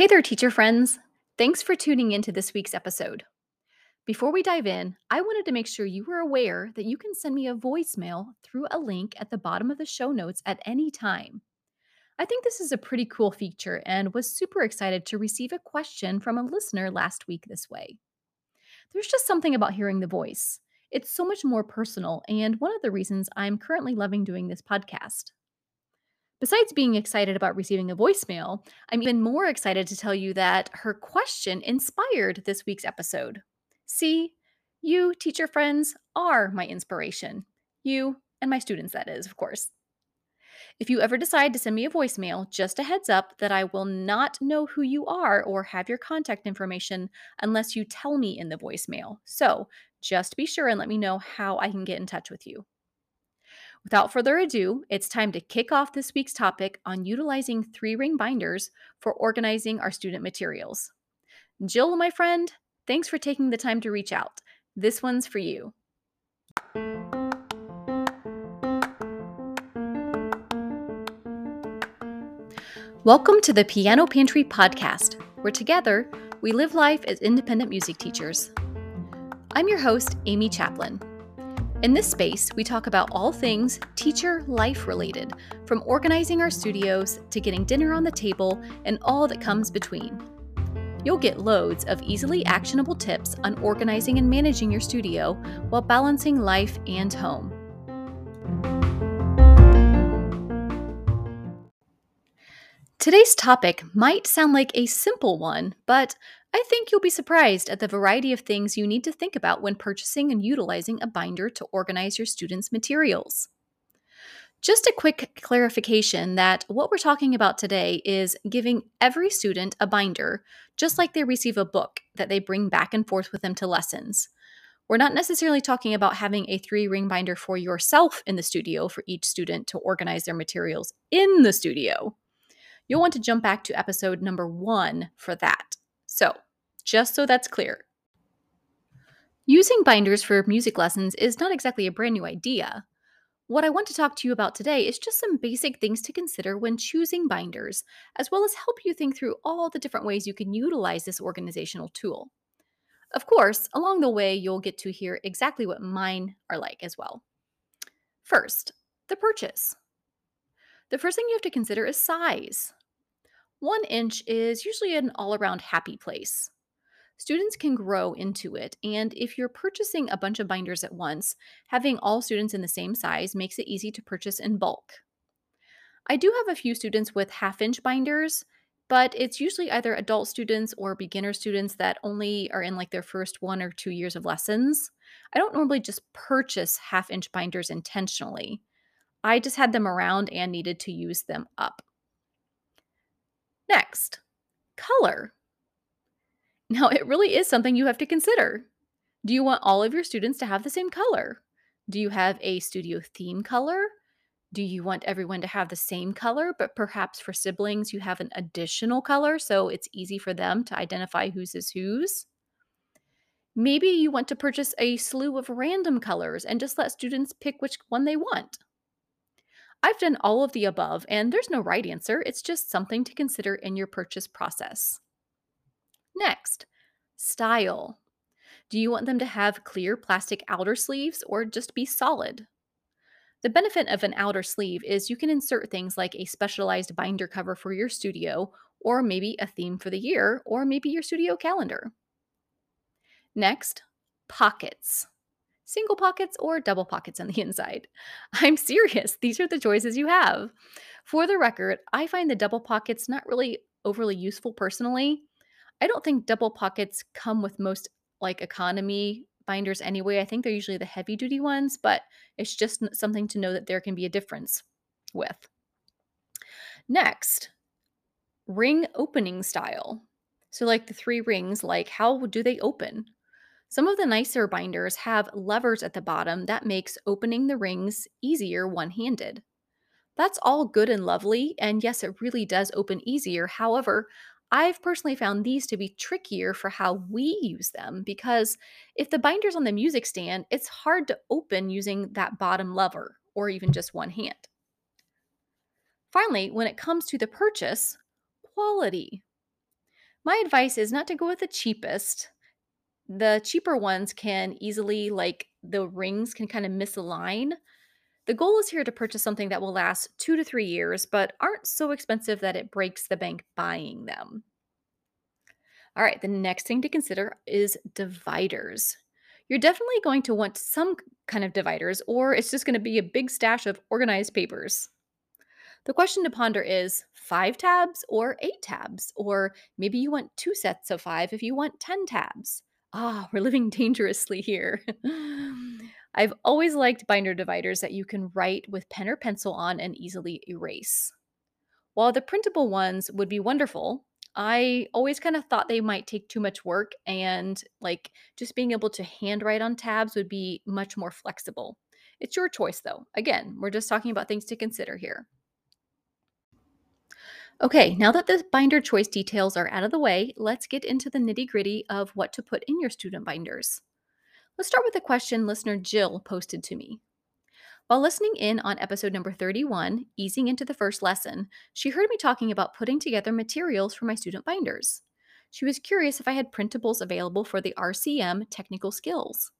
Hey there, teacher friends. Thanks for tuning in to this week's episode. Before we dive in, I wanted to make sure you were aware that you can send me a voicemail through a link at the bottom of the show notes at any time. I think this is a pretty cool feature and was super excited to receive a question from a listener last week this way. There's just something about hearing the voice. It's so much more personal, and one of the reasons I'm currently loving doing this podcast. Besides being excited about receiving a voicemail, I'm even more excited to tell you that her question inspired this week's episode. See, you, teacher friends, are my inspiration. You and my students, that is, of course. If you ever decide to send me a voicemail, just a heads up that I will not know who you are or have your contact information unless you tell me in the voicemail. So just be sure and let me know how I can get in touch with you. Without further ado, it's time to kick off this week's topic on utilizing three ring binders for organizing our student materials. Jill, my friend, thanks for taking the time to reach out. This one's for you. Welcome to the Piano Pantry podcast, where together we live life as independent music teachers. I'm your host, Amy Chaplin. In this space, we talk about all things teacher life related, from organizing our studios to getting dinner on the table and all that comes between. You'll get loads of easily actionable tips on organizing and managing your studio while balancing life and home. Today's topic might sound like a simple one, but I think you'll be surprised at the variety of things you need to think about when purchasing and utilizing a binder to organize your students' materials. Just a quick clarification that what we're talking about today is giving every student a binder, just like they receive a book that they bring back and forth with them to lessons. We're not necessarily talking about having a three ring binder for yourself in the studio for each student to organize their materials in the studio. You'll want to jump back to episode number one for that. So, just so that's clear. Using binders for music lessons is not exactly a brand new idea. What I want to talk to you about today is just some basic things to consider when choosing binders, as well as help you think through all the different ways you can utilize this organizational tool. Of course, along the way, you'll get to hear exactly what mine are like as well. First, the purchase. The first thing you have to consider is size. One inch is usually an all around happy place. Students can grow into it, and if you're purchasing a bunch of binders at once, having all students in the same size makes it easy to purchase in bulk. I do have a few students with half inch binders, but it's usually either adult students or beginner students that only are in like their first one or two years of lessons. I don't normally just purchase half inch binders intentionally. I just had them around and needed to use them up. Next, color. Now, it really is something you have to consider. Do you want all of your students to have the same color? Do you have a studio theme color? Do you want everyone to have the same color, but perhaps for siblings you have an additional color so it's easy for them to identify whose is whose? Maybe you want to purchase a slew of random colors and just let students pick which one they want. I've done all of the above, and there's no right answer. It's just something to consider in your purchase process. Next, style. Do you want them to have clear plastic outer sleeves or just be solid? The benefit of an outer sleeve is you can insert things like a specialized binder cover for your studio, or maybe a theme for the year, or maybe your studio calendar. Next, pockets single pockets or double pockets on the inside. I'm serious. These are the choices you have. For the record, I find the double pockets not really overly useful personally. I don't think double pockets come with most like economy binders anyway. I think they're usually the heavy duty ones, but it's just something to know that there can be a difference with. Next, ring opening style. So, like the three rings, like how do they open? Some of the nicer binders have levers at the bottom that makes opening the rings easier one-handed. That's all good and lovely, and yes, it really does open easier. However, I've personally found these to be trickier for how we use them because if the binder's on the music stand, it's hard to open using that bottom lever or even just one hand. Finally, when it comes to the purchase, quality. My advice is not to go with the cheapest. The cheaper ones can easily, like, the rings can kind of misalign. The goal is here to purchase something that will last two to three years, but aren't so expensive that it breaks the bank buying them. All right, the next thing to consider is dividers. You're definitely going to want some kind of dividers, or it's just going to be a big stash of organized papers. The question to ponder is five tabs or eight tabs? Or maybe you want two sets of five if you want 10 tabs. Ah, we're living dangerously here. I've always liked binder dividers that you can write with pen or pencil on and easily erase. While the printable ones would be wonderful, I always kind of thought they might take too much work and like just being able to handwrite on tabs would be much more flexible. It's your choice though. Again, we're just talking about things to consider here. Okay, now that the binder choice details are out of the way, let's get into the nitty gritty of what to put in your student binders. Let's start with a question listener Jill posted to me. While listening in on episode number 31, Easing into the First Lesson, she heard me talking about putting together materials for my student binders. She was curious if I had printables available for the RCM technical skills.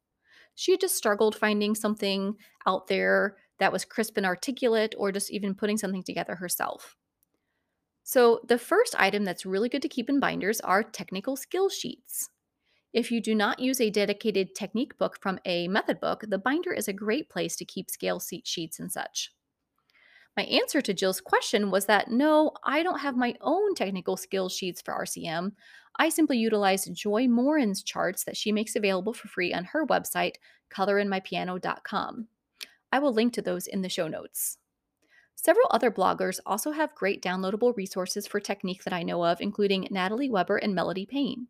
She had just struggled finding something out there that was crisp and articulate, or just even putting something together herself. So, the first item that's really good to keep in binders are technical skill sheets. If you do not use a dedicated technique book from a method book, the binder is a great place to keep scale sheets and such. My answer to Jill's question was that no, I don't have my own technical skill sheets for RCM. I simply utilize Joy Morin's charts that she makes available for free on her website, colorinmypiano.com. I will link to those in the show notes. Several other bloggers also have great downloadable resources for technique that I know of, including Natalie Weber and Melody Payne.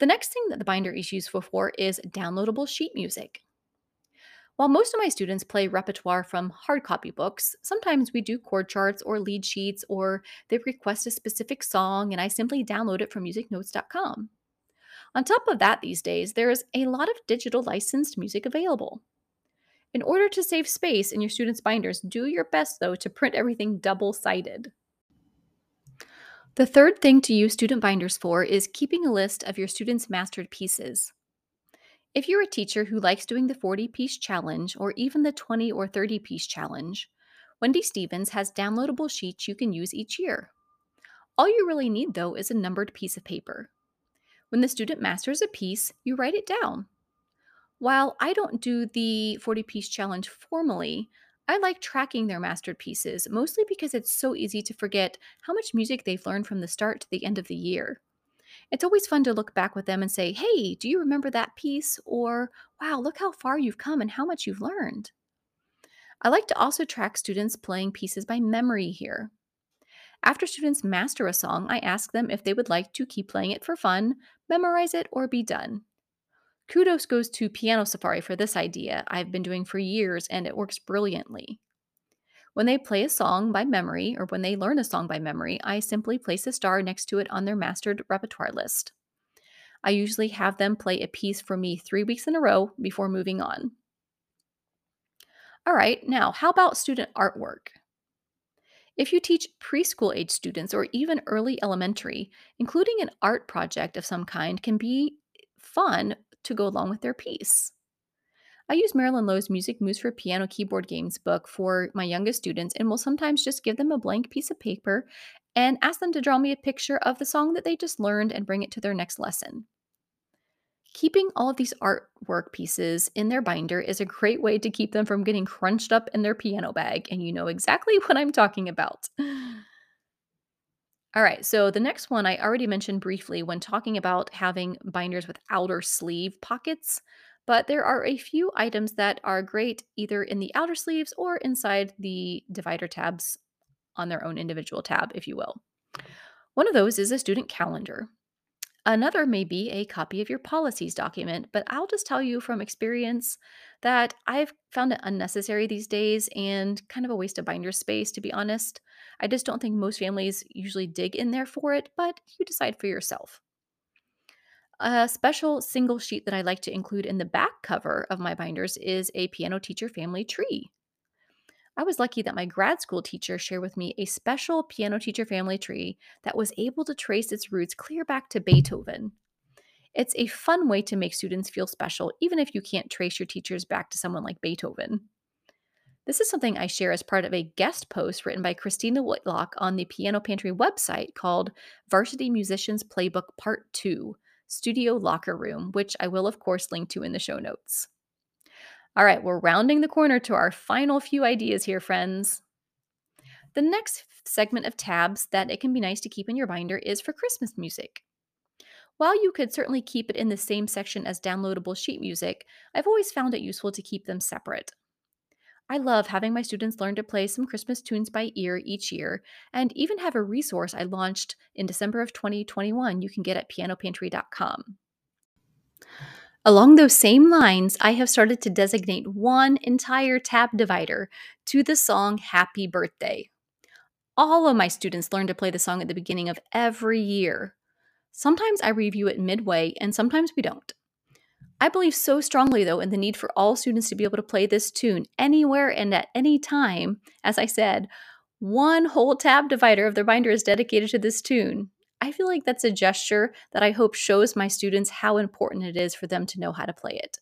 The next thing that the binder is useful for is downloadable sheet music. While most of my students play repertoire from hard copy books, sometimes we do chord charts or lead sheets, or they request a specific song and I simply download it from musicnotes.com. On top of that, these days, there is a lot of digital licensed music available. In order to save space in your students' binders, do your best though to print everything double sided. The third thing to use student binders for is keeping a list of your students' mastered pieces. If you're a teacher who likes doing the 40 piece challenge or even the 20 or 30 piece challenge, Wendy Stevens has downloadable sheets you can use each year. All you really need, though, is a numbered piece of paper. When the student masters a piece, you write it down. While I don't do the 40 piece challenge formally, I like tracking their masterpieces, mostly because it's so easy to forget how much music they've learned from the start to the end of the year. It's always fun to look back with them and say, hey, do you remember that piece? Or, wow, look how far you've come and how much you've learned. I like to also track students playing pieces by memory here. After students master a song, I ask them if they would like to keep playing it for fun, memorize it, or be done. Kudos goes to Piano Safari for this idea I've been doing for years and it works brilliantly. When they play a song by memory or when they learn a song by memory, I simply place a star next to it on their mastered repertoire list. I usually have them play a piece for me three weeks in a row before moving on. All right, now how about student artwork? If you teach preschool age students or even early elementary, including an art project of some kind can be fun to go along with their piece. I use Marilyn Lowe's Music Moves for Piano Keyboard Games book for my youngest students and will sometimes just give them a blank piece of paper and ask them to draw me a picture of the song that they just learned and bring it to their next lesson. Keeping all of these artwork pieces in their binder is a great way to keep them from getting crunched up in their piano bag, and you know exactly what I'm talking about. All right, so the next one I already mentioned briefly when talking about having binders with outer sleeve pockets, but there are a few items that are great either in the outer sleeves or inside the divider tabs on their own individual tab, if you will. One of those is a student calendar. Another may be a copy of your policies document, but I'll just tell you from experience that I've found it unnecessary these days and kind of a waste of binder space, to be honest. I just don't think most families usually dig in there for it, but you decide for yourself. A special single sheet that I like to include in the back cover of my binders is a piano teacher family tree. I was lucky that my grad school teacher shared with me a special piano teacher family tree that was able to trace its roots clear back to Beethoven. It's a fun way to make students feel special, even if you can't trace your teachers back to someone like Beethoven. This is something I share as part of a guest post written by Christina Whitlock on the Piano Pantry website called Varsity Musicians Playbook Part 2 Studio Locker Room, which I will, of course, link to in the show notes. All right, we're rounding the corner to our final few ideas here, friends. The next segment of tabs that it can be nice to keep in your binder is for Christmas music. While you could certainly keep it in the same section as downloadable sheet music, I've always found it useful to keep them separate. I love having my students learn to play some Christmas tunes by ear each year, and even have a resource I launched in December of 2021 you can get at pianopantry.com. Along those same lines, I have started to designate one entire tab divider to the song Happy Birthday. All of my students learn to play the song at the beginning of every year. Sometimes I review it midway, and sometimes we don't. I believe so strongly, though, in the need for all students to be able to play this tune anywhere and at any time. As I said, one whole tab divider of their binder is dedicated to this tune. I feel like that's a gesture that I hope shows my students how important it is for them to know how to play it.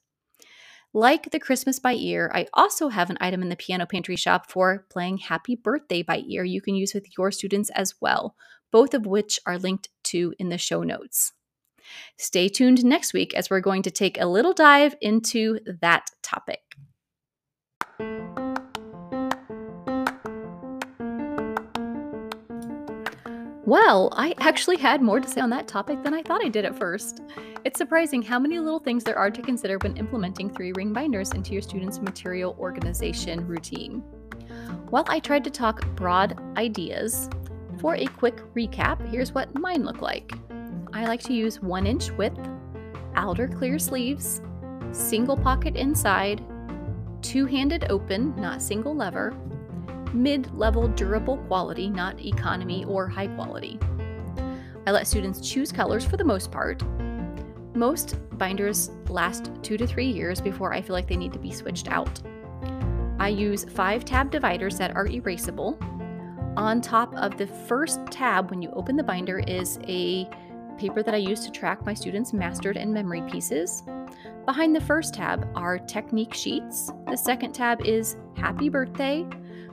Like the Christmas by ear, I also have an item in the piano pantry shop for playing Happy Birthday by ear you can use with your students as well, both of which are linked to in the show notes. Stay tuned next week as we're going to take a little dive into that topic. Well, I actually had more to say on that topic than I thought I did at first. It's surprising how many little things there are to consider when implementing three ring binders into your students' material organization routine. While I tried to talk broad ideas, for a quick recap, here's what mine look like. I like to use 1 inch width, outer clear sleeves, single pocket inside, two handed open, not single lever, mid level durable quality, not economy or high quality. I let students choose colors for the most part. Most binders last two to three years before I feel like they need to be switched out. I use five tab dividers that are erasable. On top of the first tab, when you open the binder, is a paper that I use to track my students' mastered and memory pieces. Behind the first tab are technique sheets. The second tab is happy birthday.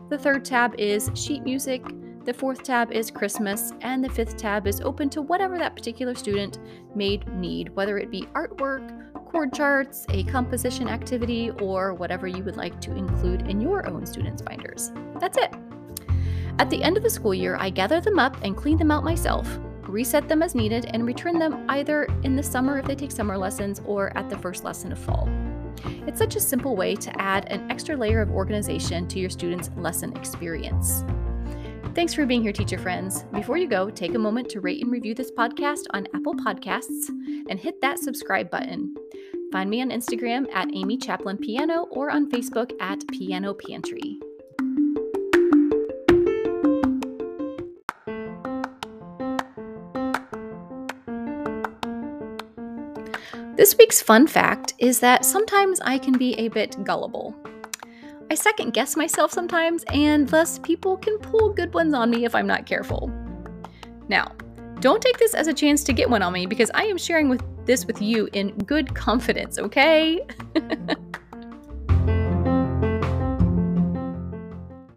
The third tab is sheet music, the fourth tab is Christmas, and the fifth tab is open to whatever that particular student may need, whether it be artwork, chord charts, a composition activity, or whatever you would like to include in your own students' binders. That's it. At the end of the school year, I gather them up and clean them out myself, reset them as needed, and return them either in the summer if they take summer lessons or at the first lesson of fall. It's such a simple way to add an extra layer of organization to your students' lesson experience. Thanks for being here, teacher friends. Before you go, take a moment to rate and review this podcast on Apple Podcasts and hit that subscribe button. Find me on Instagram at Amy Chaplin Piano or on Facebook at Piano Pantry. This week's fun fact is that sometimes I can be a bit gullible. I second guess myself sometimes, and thus people can pull good ones on me if I'm not careful. Now, don't take this as a chance to get one on me because I am sharing with this with you in good confidence, okay?